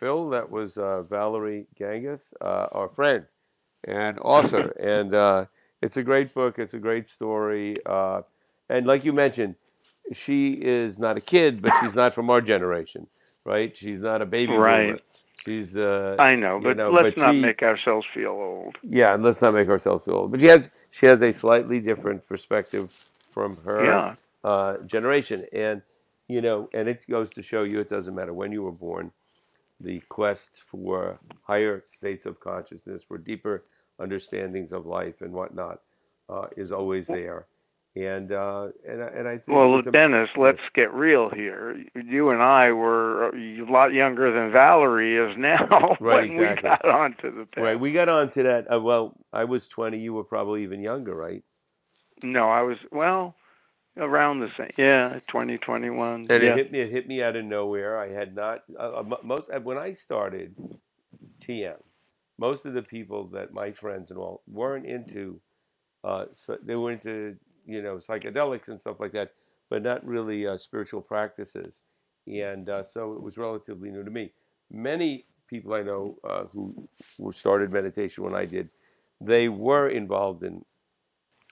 Phil, that was uh, Valerie Gangas, uh, our friend and author. and uh, it's a great book. It's a great story. Uh, and like you mentioned, she is not a kid, but she's not from our generation, right? She's not a baby Right. boomer. She's uh, I know, but know, let's but not she- make ourselves feel old. yeah, and let's not make ourselves feel old. But she has she has a slightly different perspective from her Yeah. uh, generation, and you know, and it goes to show you it doesn't matter when you were born. The quest for higher states of consciousness, for deeper understandings of life and whatnot, uh, is always there. And uh, and I- and I think Well, it's a- Dennis, let's get real here. You and I were a lot younger than Valerie is now Right, when we exactly. got onto the path. right. We got on to that. Uh, well, I was twenty. You were probably even younger, right? No, I was well around the same. Yeah, 2021. And yeah. it hit me. It hit me out of nowhere. I had not uh, uh, most uh, when I started TM. Most of the people that my friends and all weren't into. Uh, so they were into you know psychedelics and stuff like that, but not really uh, spiritual practices. And uh, so it was relatively new to me. Many people I know uh, who who started meditation when I did, they were involved in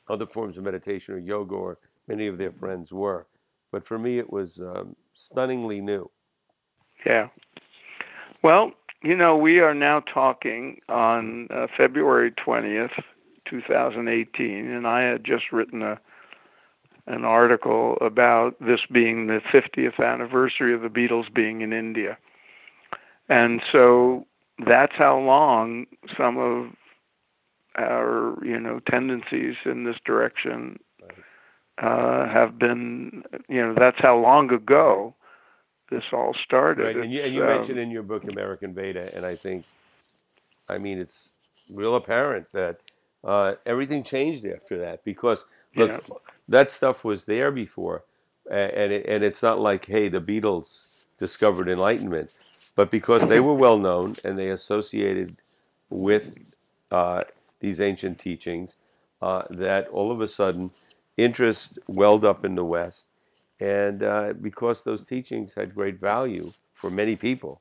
other forms of meditation or yoga, or many of their friends were. But for me, it was um, stunningly new. Yeah. Well, you know, we are now talking on uh, February 20th, 2018, and I had just written a an article about this being the 50th anniversary of the Beatles being in India. And so that's how long some of our, you know, tendencies in this direction uh, have been, you know, that's how long ago this all started. Right, and you, and you um, mentioned in your book American Veda, and I think, I mean, it's real apparent that uh, everything changed after that because look, Yeah. that stuff was there before, and it, and it's not like hey, the Beatles discovered enlightenment, but because they were well known and they associated with uh, these ancient teachings, uh, that all of a sudden interest welled up in the West, and uh, because those teachings had great value for many people,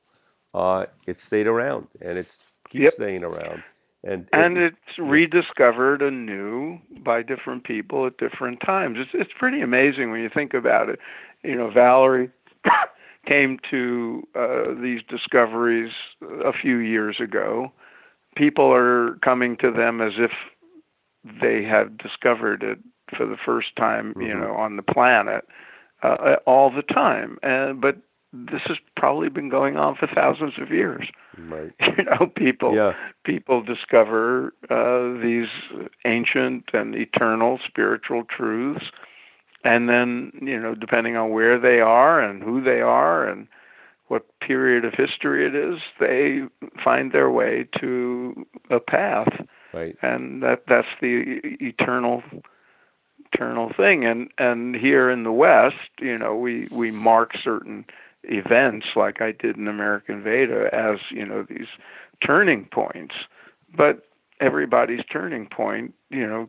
uh, it stayed around and it's keeps Yep. staying around. And and it's rediscovered anew by different people at different times. It's it's pretty amazing when you think about it. You know, Valerie came to uh, these discoveries a few years ago. People are coming to them as if they have discovered it for the first time, you Mhm. know, on the planet uh, all the time. And but this has probably been going on for thousands of years. right. You know, people Yeah. people discover uh, these ancient and eternal spiritual truths, and then you know, depending on where they are and who they are and what period of history it is, they find their way to a path, Right. and that that's the eternal eternal thing. And and here in the West, you know, we we mark certain events like I did in American Veda as you know these turning points, but everybody's turning point, you know,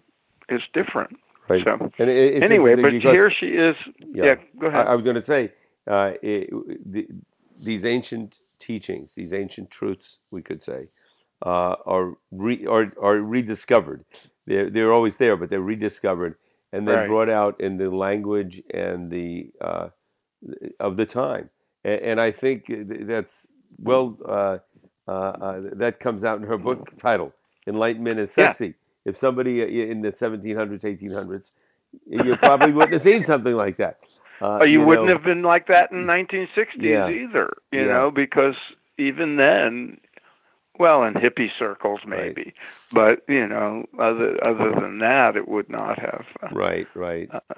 is different. Right. So And it, it's anyway, but because- here she is. Yeah, go I, ahead. I was going to say uh, it, the, these ancient teachings, these ancient truths, we could say, uh, are, re, are are rediscovered. They're they're always there, but they're rediscovered and then Right. brought out in the language and the uh, of the time. And, and I think that's well. Uh, uh, uh, that comes out in her book title, "Enlightenment is Yeah. Sexy." If somebody in the 1700s, 1800s, you probably wouldn't have seen something like that. Uh, Oh, you, wouldn't know, have been like that in 1960s Yeah. either, you Yeah. know, because even then, well, in hippie circles Right. maybe, but you know, other other than that, it would not have uh, Right, right.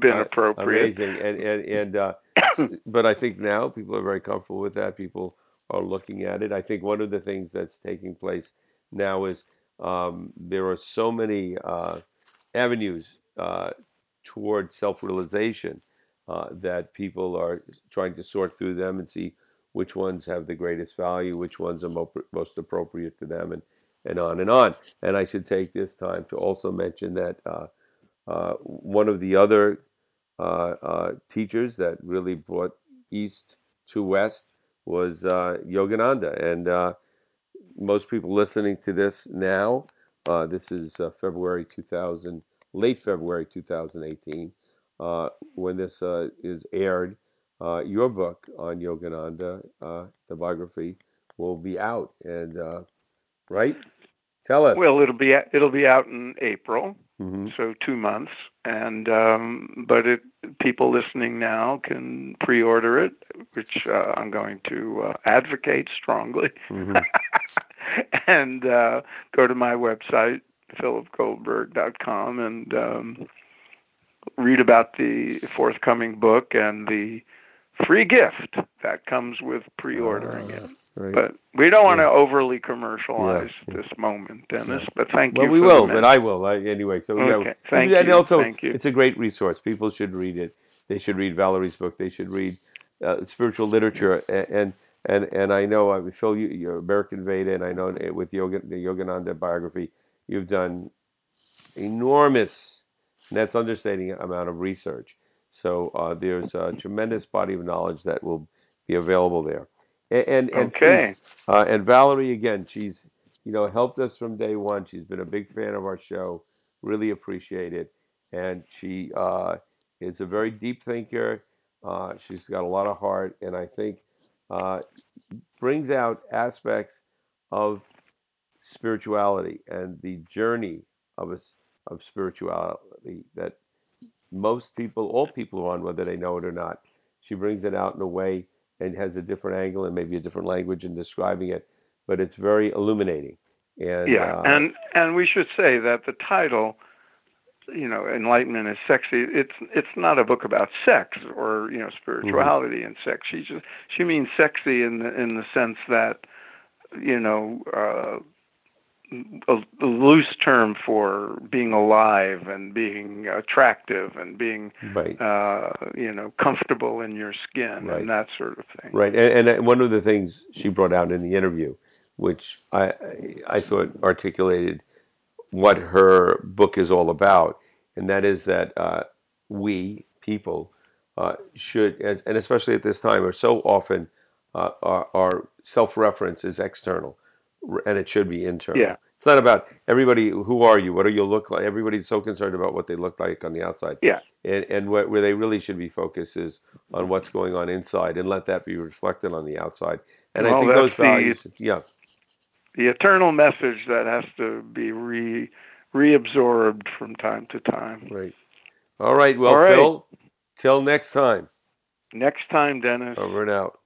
been Uh, appropriate. Amazing, and and and. Uh, but I think now people are very comfortable with that. People are looking at it. I think one of the things that's taking place now is um, there are so many uh, avenues uh, toward self-realization uh, that people are trying to sort through them and see which ones have the greatest value, which ones are mo- most appropriate to them, and and on and on. And I should take this time to also mention that uh, uh, one of the other uh, uh, teachers that really brought East to West was uh, Yogananda, and uh, most people listening to this now, this is February 2000, late February 2018, uh, when this is aired. Uh, your book on Yogananda, uh, the biography, will be out, and uh, right? Tell us. Well, it'll be it'll be out in April, hmm so two months, and um, but it people listening now can pre-order it, which uh, I'm going to uh, advocate strongly, hmm and uh, go to my website philipgoldberg.com and um, read about the forthcoming book and the free gift that comes with pre-ordering it. Right. But we don't want to Yeah. overly commercialize Yeah. this moment, Dennis. But thank well, you. we will, but I will I, anyway. So yeah, Okay, thank and you, also thank you. it's a great resource. People should read it. They should read Valerie's book. They should read uh, spiritual literature. And and and, and I know I Phil, you, you're American Veda, and I know with Yoga, the Yogananda biography, you've done enormous, and that's understating amount of research. So uh, there's a tremendous body of knowledge that will be available there. And and, and Okay. please, uh, and Valerie again, she's you know helped us from day one. She's been a big fan of our show. Really appreciate it, and she uh, is a very deep thinker. Uh, she's got a lot of heart, and I think uh, brings out aspects of spirituality and the journey of us of spirituality that most people, all people are on, whether they know it or not. She brings it out in a way and has a different angle and maybe a different language in describing it, but it's very illuminating. And Yeah, uh, and and we should say that the title, you know, Enlightenment is sexy. It's it's not a book about sex or you know spirituality and sex. She just she means sexy in the in the sense that, you know, uh, a, a loose term for being alive and being attractive and being right, uh, you know comfortable in your skin Right. and that sort of thing. right, and, and one of the things she brought out in the interview, which I I thought articulated what her book is all about, and that is that uh, we people uh, should, and, and especially at this time, are so often uh, our, our self-reference is external, and it should be internal. Yeah. It's not about everybody. Who are you? What do you look like? Everybody's so concerned about what they look like on the outside. Yeah. And and what, where they really should be focused is on what's going on inside, and let that be reflected on the outside. And I think those that's the- values. Yeah. the eternal message that has to be re reabsorbed from time to time. Right. All right. Well, All right. Phil. Till next time. Next time, Dennis. Over and out.